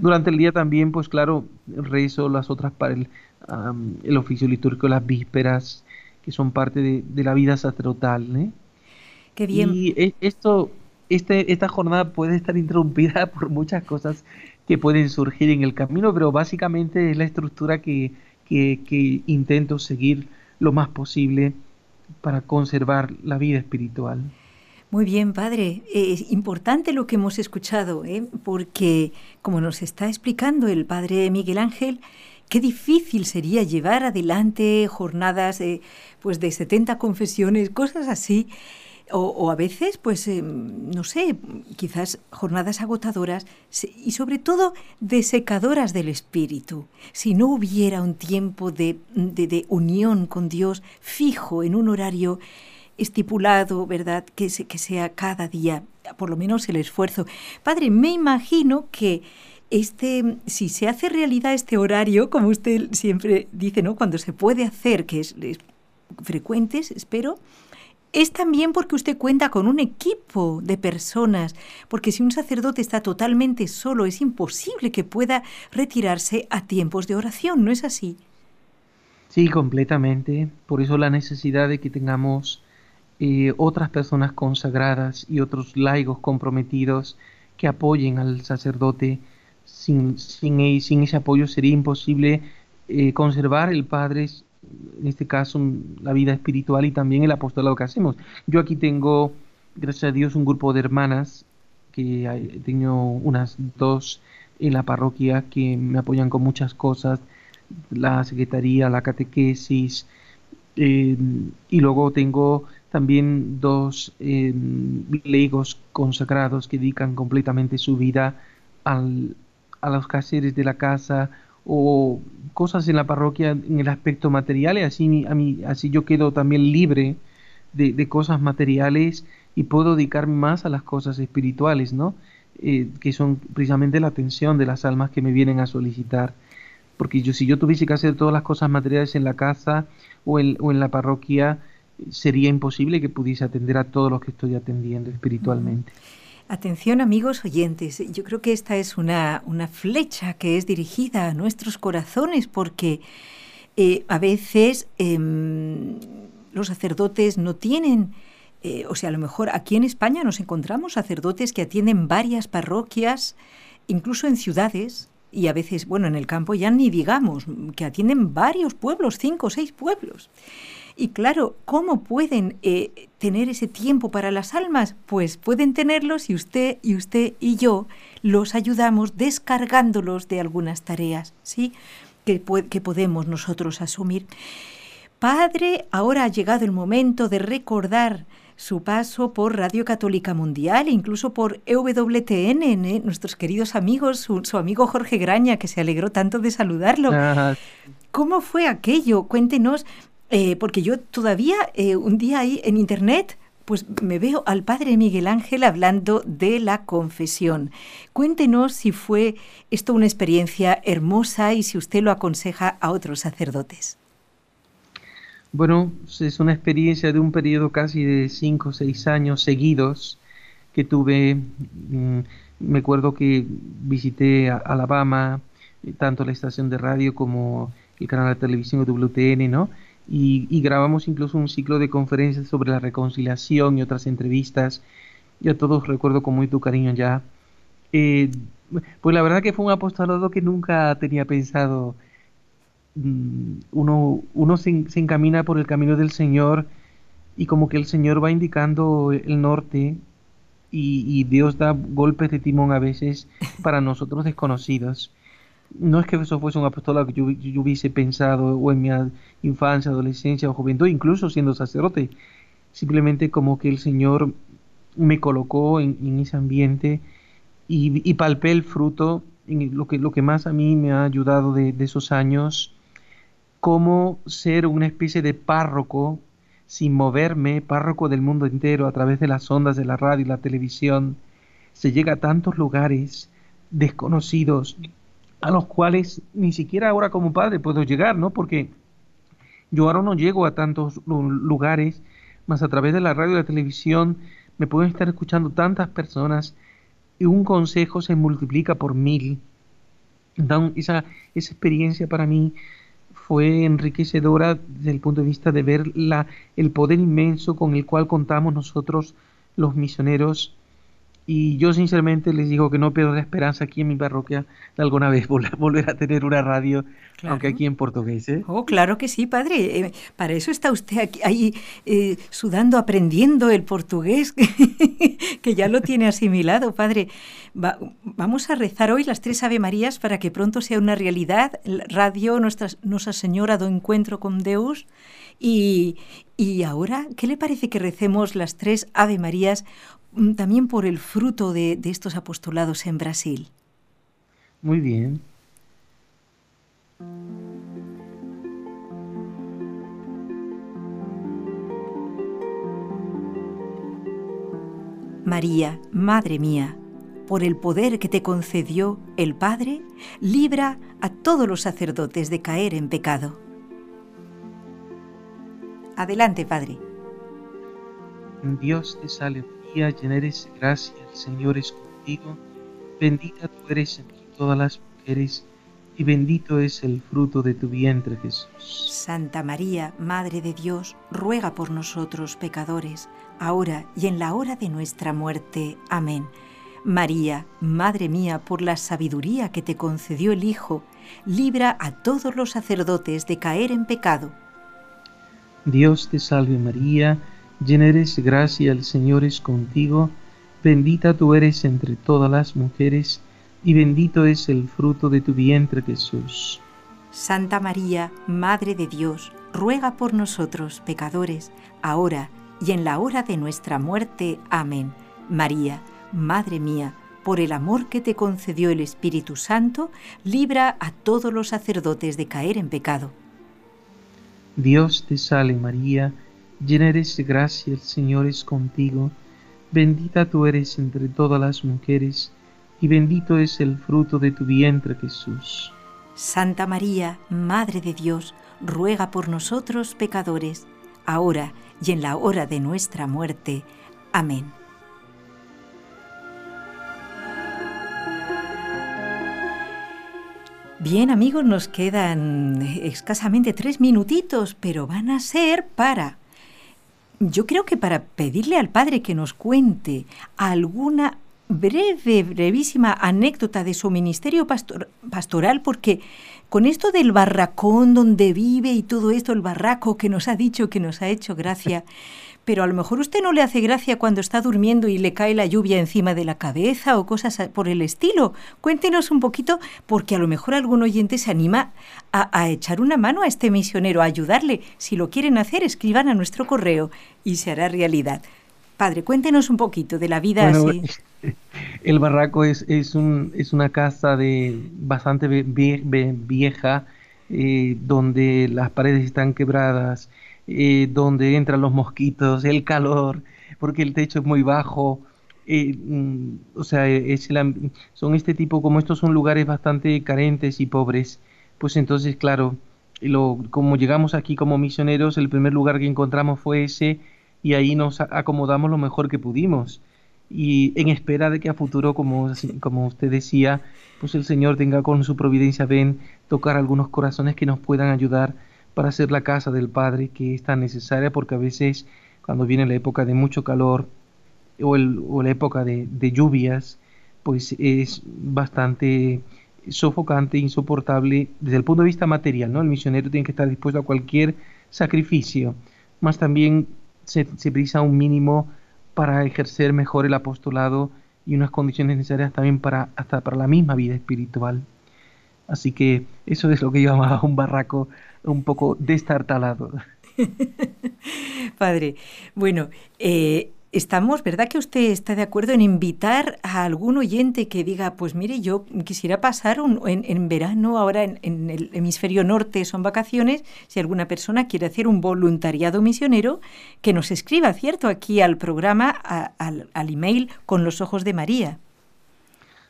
durante el día también pues claro rezo las otras para el el oficio litúrgico, las vísperas, que son parte de, la vida sacerdotal. ¿eh? Qué bien. Y e, esto, este, esta jornada puede estar interrumpida por muchas cosas que pueden surgir en el camino, pero básicamente es la estructura que, que, intento seguir lo más posible para conservar la vida espiritual. Muy bien, padre. Es importante lo que hemos escuchado, ¿eh? porque como nos está explicando el padre Miguel Ángel, Qué difícil sería llevar adelante jornadas pues de 70 confesiones, cosas así. O, a veces, pues, em, no sé, quizás jornadas agotadoras y sobre todo desecadoras del espíritu. Si no hubiera un tiempo de, de, unión con Dios fijo en un horario estipulado, ¿verdad? Que, que sea cada día, por lo menos el esfuerzo. Padre, me imagino que este, si se hace realidad este horario, como usted siempre dice, ¿no? Cuando se puede hacer, que es, frecuente, espero, es también porque usted cuenta con un equipo de personas, porque si un sacerdote está totalmente solo, es imposible que pueda retirarse a tiempos de oración, ¿no es así? Sí, completamente. Por eso la necesidad de que tengamos eh, otras personas consagradas y otros laicos comprometidos que apoyen al sacerdote sin, sin, e, ese apoyo sería imposible eh, conservar el Padre, en este caso la vida espiritual y también el apostolado que hacemos. Yo aquí tengo, gracias a Dios, un grupo de hermanas, que tengo unas dos en la parroquia que me apoyan con muchas cosas, la secretaría, la catequesis, eh, y luego tengo también dos eh, leigos consagrados que dedican completamente su vida al, a los caseres de la casa o cosas en la parroquia en el aspecto material y así, a mí, así yo quedo también libre de, cosas materiales y puedo dedicarme más a las cosas espirituales, ¿no? Eh, que son precisamente la atención de las almas que me vienen a solicitar. Porque yo, si yo tuviese que hacer todas las cosas materiales en la casa o en la parroquia, sería imposible que pudiese atender a todos los que estoy atendiendo espiritualmente. Atención amigos oyentes, yo creo que esta es una, una flecha que es dirigida a nuestros corazones porque eh, a veces em, los sacerdotes no tienen, eh, o sea, a lo mejor aquí en España nos encontramos sacerdotes que atienden varias parroquias, incluso en ciudades, y a veces, bueno, en el campo ya ni digamos, que atienden varios pueblos, cinco o seis pueblos. Y claro, ¿cómo pueden eh, tener ese tiempo para las almas? Pues pueden tenerlos y usted y usted y yo los ayudamos descargándolos de algunas tareas, ¿sí? Que, que podemos nosotros asumir. Padre, ahora ha llegado el momento de recordar su paso por Radio Católica Mundial incluso por EWTN, ¿eh? nuestros queridos amigos, su, amigo Jorge Graña, que se alegró tanto de saludarlo. ¿Cómo fue aquello? Cuéntenos eh, porque yo todavía eh, un día ahí en internet pues me veo al padre Miguel Ángel hablando de la confesión. Cuéntenos si fue esto una experiencia hermosa y si usted lo aconseja a otros sacerdotes. Bueno, es una experiencia de un periodo casi de cinco o seis años seguidos que tuve. Mm, me acuerdo que visité Alabama, eh, tanto la estación de radio como el canal de televisión WTN, ¿no? Y, grabamos incluso un ciclo de conferencias sobre la reconciliación y otras entrevistas. Yo a todos recuerdo con muy tu cariño ya. Eh, pues la verdad que fue un apostolado que nunca tenía pensado. Mm, uno, uno se, encamina por el camino del Señor y como que el Señor va indicando el norte y, y Dios da golpes de timón a veces para nosotros desconocidos no es que eso fuese un apostolado que yo, hubiese pensado o en mi infancia, adolescencia o juventud, incluso siendo sacerdote, simplemente como que el Señor me colocó en, ese ambiente y, palpé el fruto, en lo que, lo que más a mí me ha ayudado de, de esos años, como ser una especie de párroco sin moverme, párroco del mundo entero a través de las ondas de la radio y la televisión, se llega a tantos lugares desconocidos, a los cuales ni siquiera ahora como padre puedo llegar, ¿no? Porque yo ahora no llego a tantos lugares, más a través de la radio y la televisión me pueden estar escuchando tantas personas y un consejo se multiplica por mil. esa, esa experiencia para mí fue enriquecedora desde el punto de vista de ver la, el poder inmenso con el cual contamos nosotros los misioneros y yo sinceramente les digo que no pierdo la esperanza aquí en mi parroquia de alguna vez volver a tener una radio, aunque aquí en portugués. ¿eh? Oh, claro que sí, padre. Eh, para eso está usted aquí, ahí eh, sudando, aprendiendo el portugués, que ya lo tiene asimilado, padre. vamos a rezar hoy las tres Ave Marías para que pronto sea una realidad. Radio Nuestra, Nuestra Señora do Encuentro con Deus. Y, y ahora, ¿qué le parece que recemos las tres Ave Marías también por el fruto de, estos apostolados en Brasil. Muy bien. María, Madre mía, por el poder que te concedió el Padre, libra a todos los sacerdotes de caer en pecado. Adelante, Padre. Dios te salve llena eres de gracia, el Señor es contigo, bendita tú eres entre todas las mujeres, y bendito es el fruto de tu vientre Jesús. Santa María, Madre de Dios, ruega por nosotros pecadores, ahora y en la hora de nuestra muerte. Amén. María, Madre mía, por la sabiduría que te concedió el Hijo, libra a todos los sacerdotes de caer en pecado. Dios te salve María, llena eres gracia, el Señor es contigo, bendita tú eres entre todas las mujeres, y bendito es el fruto de tu vientre Jesús. Santa María, Madre de Dios, ruega por nosotros pecadores, ahora y en la hora de nuestra muerte. Amén. María, Madre mía, por el amor que te concedió el Espíritu Santo, libra a todos los sacerdotes de caer en pecado. Dios te salve María, llena eres de gracia, el Señor es contigo, bendita tú eres entre todas las mujeres, y bendito es el fruto de tu vientre Jesús. Santa María, Madre de Dios, ruega por nosotros pecadores, ahora y en la hora de nuestra muerte. Amén. Bien amigos, nos quedan escasamente tres minutitos, pero van a ser para... Yo creo que para pedirle al Padre que nos cuente alguna breve, brevísima anécdota de su ministerio pastoral, porque con esto del barracón donde vive y todo esto, el barraco que nos ha dicho, que nos ha hecho gracia, pero a lo mejor usted no le hace gracia cuando está durmiendo y le cae la lluvia encima de la cabeza o cosas por el estilo. Cuéntenos un poquito, porque a lo mejor algún oyente se anima a, echar una mano a este misionero, a ayudarle. Si lo quieren hacer, escriban a nuestro correo y se hará realidad. Padre, cuéntenos un poquito de la vida así. El barraco es, es, un, es una casa de bastante vieja, eh, donde las paredes están quebradas, eh, donde entran los mosquitos, el calor, porque el techo es muy bajo. Eh, mm, o sea, es son este tipo, como estos son lugares bastante carentes y pobres, pues entonces, claro, como llegamos aquí como misioneros, el primer lugar que encontramos fue ese y ahí nos acomodamos lo mejor que pudimos. Y en espera de que a futuro, como, como usted decía, pues el Señor tenga con su providencia, ven, tocar algunos corazones que nos puedan ayudar para hacer la casa del Padre que es tan necesaria porque a veces cuando viene la época de mucho calor o, el, la época de, lluvias, pues es bastante sofocante, insoportable desde el punto de vista material, ¿no? El misionero tiene que estar dispuesto a cualquier sacrificio, más también se, se precisa un mínimo para ejercer mejor el apostolado y unas condiciones necesarias también para hasta para la misma vida espiritual. Así que eso es lo que yo llamaba un barraco un poco destartalado. Padre, bueno, eh, estamos, ¿verdad que usted está de acuerdo en invitar a algún oyente que diga, pues mire, yo quisiera pasar un, en, verano, ahora en, el hemisferio norte son vacaciones, si alguna persona quiere hacer un voluntariado misionero, que nos escriba, ¿cierto?, aquí al programa, al, al email con los ojos de María.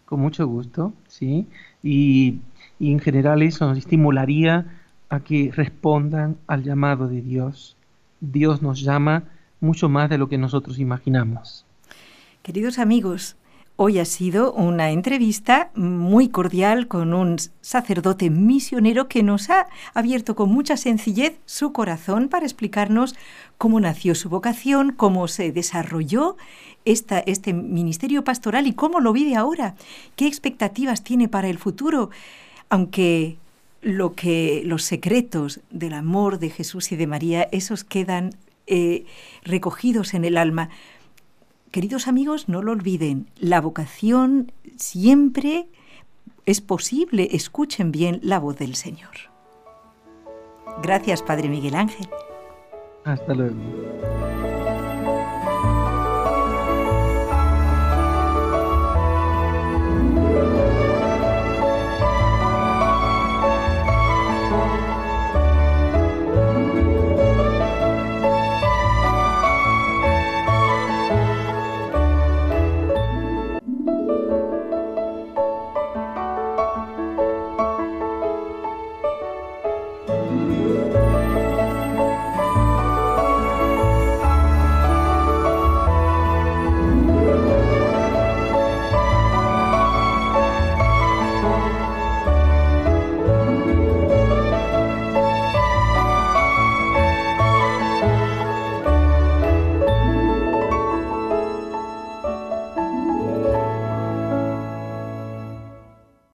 Con mucho gusto, sí. Y, y en general eso nos estimularía a que respondan al llamado de Dios. Dios nos llama mucho más de lo que nosotros imaginamos. Queridos amigos, hoy ha sido una entrevista muy cordial con un sacerdote misionero que nos ha abierto con mucha sencillez su corazón para explicarnos cómo nació su vocación, cómo se desarrolló esta, este ministerio pastoral y cómo lo vive ahora, qué expectativas tiene para el futuro, aunque lo que los secretos del amor de Jesús y de María, esos quedan eh, recogidos en el alma. Queridos amigos, no lo olviden, la vocación siempre es posible, escuchen bien la voz del Señor. Gracias, Padre Miguel Ángel. Hasta luego.